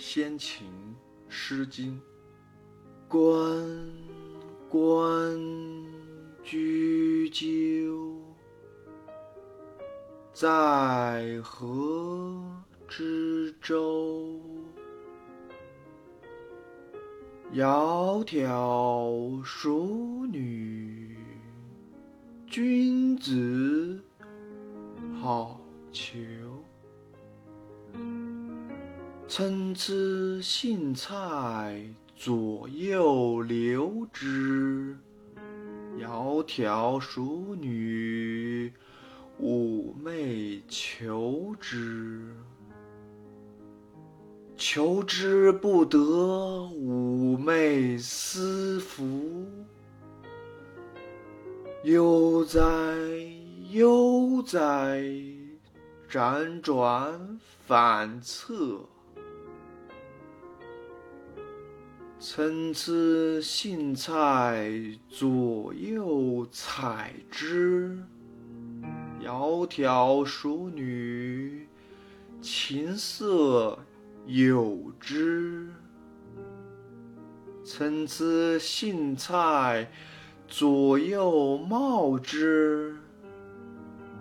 先秦《诗经》：关关雎鸠，在河之洲。窈窕淑女，君子好逑。参差荇菜，左右流之。窈窕淑女，寤寐求之。求之不得，寤寐思服。悠哉悠哉，辗转反侧。参差荇菜，左右采之。窈窕淑女，琴瑟友之。参差荇菜，左右芼之。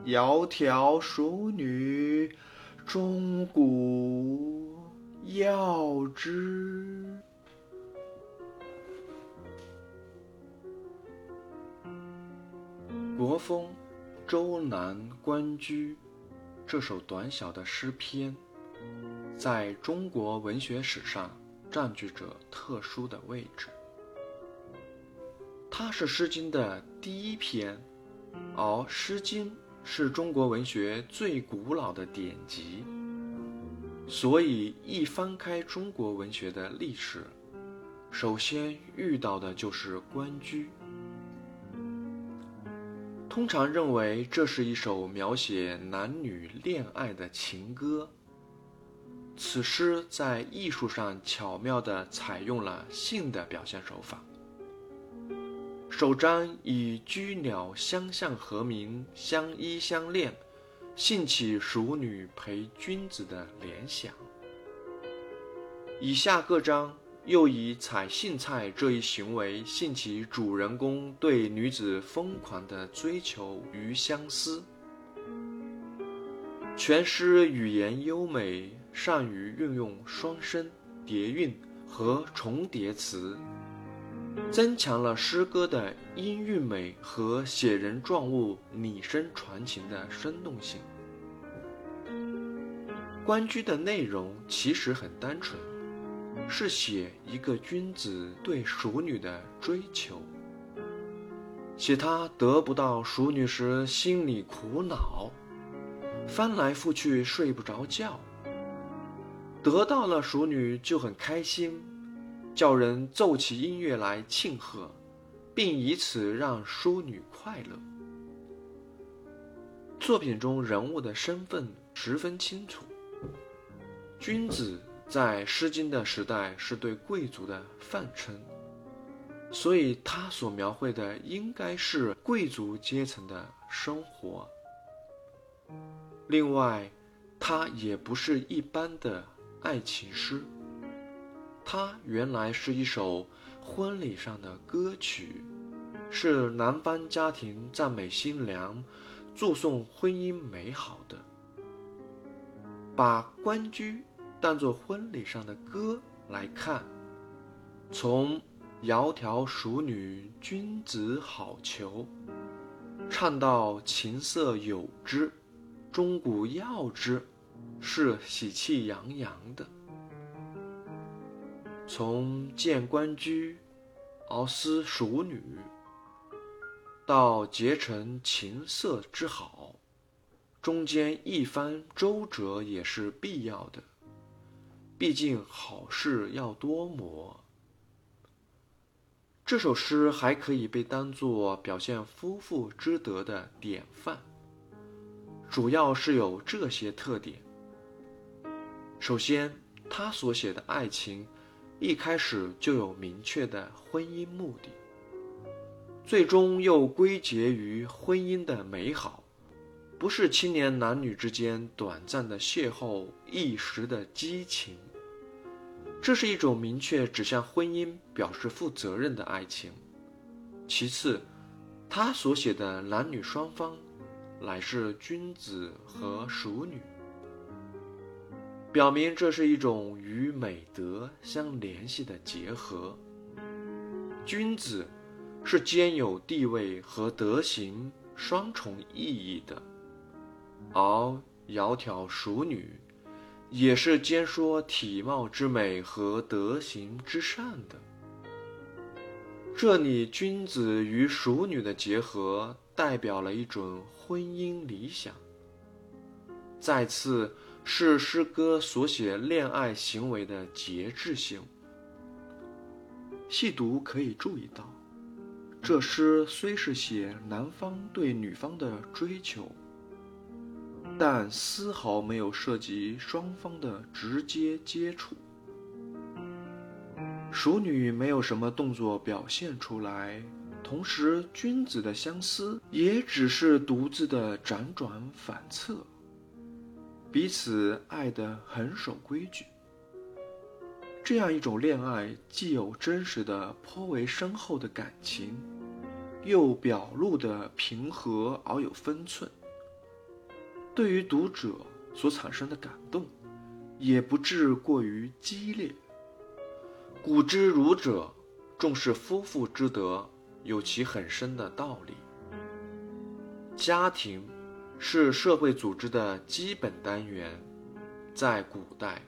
窈窕淑女，钟鼓乐之。国风《周南关雎》这首短小的诗篇，在中国文学史上占据着特殊的位置。它是《诗经》的第一篇，而《诗经》是中国文学最古老的典籍，所以一翻开中国文学的历史，首先遇到的就是关雎。通常认为这是一首描写男女恋爱的情歌。此诗在艺术上巧妙地采用了性的表现手法。首章以居鸟相向和鸣、相依相恋，兴起淑女陪君子的联想。以下各章。又以采荇菜这一行为兴起主人公对女子疯狂的追求与相思。全诗语言优美，善于运用双声、叠韵和重叠词，增强了诗歌的音韵美和写人状物、拟声传情的生动性。关雎的内容其实很单纯。是写一个君子对淑女的追求，写他得不到淑女时心里苦恼，翻来覆去睡不着觉；得到了淑女就很开心，叫人奏起音乐来庆贺，并以此让淑女快乐。作品中人物的身份十分清楚，君子。在《诗经》的时代，是对贵族的泛称，所以他所描绘的应该是贵族阶层的生活。另外，它也不是一般的爱情诗，它原来是一首婚礼上的歌曲，是男方家庭赞美新娘，祝颂婚姻美好的，把关雎。当做婚礼上的歌来看，从“窈窕淑女，君子好逑”唱到“琴瑟友之，钟鼓遥之”，是喜气洋洋的。从见关雎，而思淑女，到结成琴瑟之好，中间一番周折也是必要的。毕竟好事要多磨。这首诗还可以被当作表现夫妇之德的典范，主要是有这些特点。首先，他所写的爱情，一开始就有明确的婚姻目的，最终又归结于婚姻的美好，不是青年男女之间短暂的邂逅、一时的激情。这是一种明确指向婚姻、表示负责任的爱情。其次，他所写的男女双方，乃是君子和淑女，表明这是一种与美德相联系的结合。君子是兼有地位和德行双重意义的，而窈窕淑女。也是兼说体貌之美和德行之善的。这里君子与淑女的结合，代表了一种婚姻理想。再次是诗歌所写恋爱行为的节制性。细读可以注意到，这诗虽是写男方对女方的追求。但丝毫没有涉及双方的直接接触，熟女没有什么动作表现出来，同时君子的相思也只是独自的辗转反侧，彼此爱得很守规矩。这样一种恋爱，既有真实的颇为深厚的感情，又表露的平和而有分寸。对于读者所产生的感动，也不至过于激烈。古之儒者重视夫妇之德，有其很深的道理。家庭是社会组织的基本单元，在古代，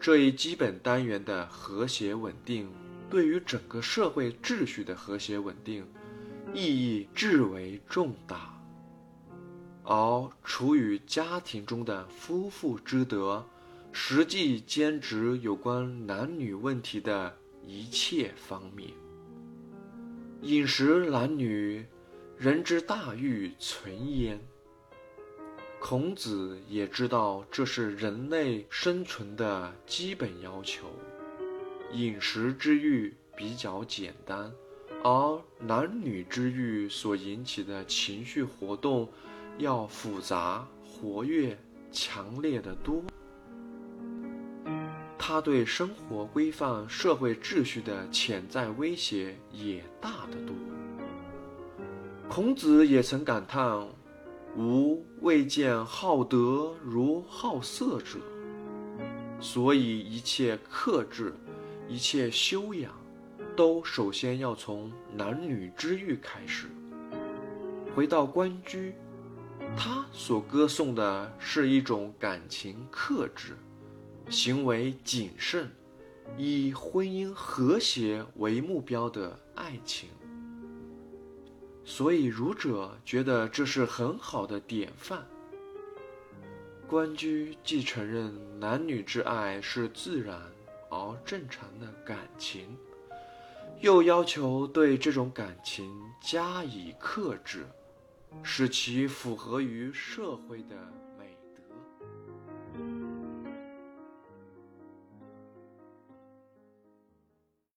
这一基本单元的和谐稳定，对于整个社会秩序的和谐稳定，意义至为重大。而处于家庭中的夫妇之德，实际兼职有关男女问题的一切方面。饮食男女，人之大欲存焉。孔子也知道这是人类生存的基本要求。饮食之欲比较简单，而男女之欲所引起的情绪活动。要复杂、活跃、强烈的多。他对生活规范、社会秩序的潜在威胁也大得多。孔子也曾感叹：“吾未见好德如好色者。”所以，一切克制、一切修养，都首先要从男女之欲开始。回到关雎。他所歌颂的是一种感情克制、行为谨慎、以婚姻和谐为目标的爱情。所以儒者觉得这是很好的典范。关雎既承认男女之爱是自然而正常的感情，又要求对这种感情加以克制。使其符合于社会的。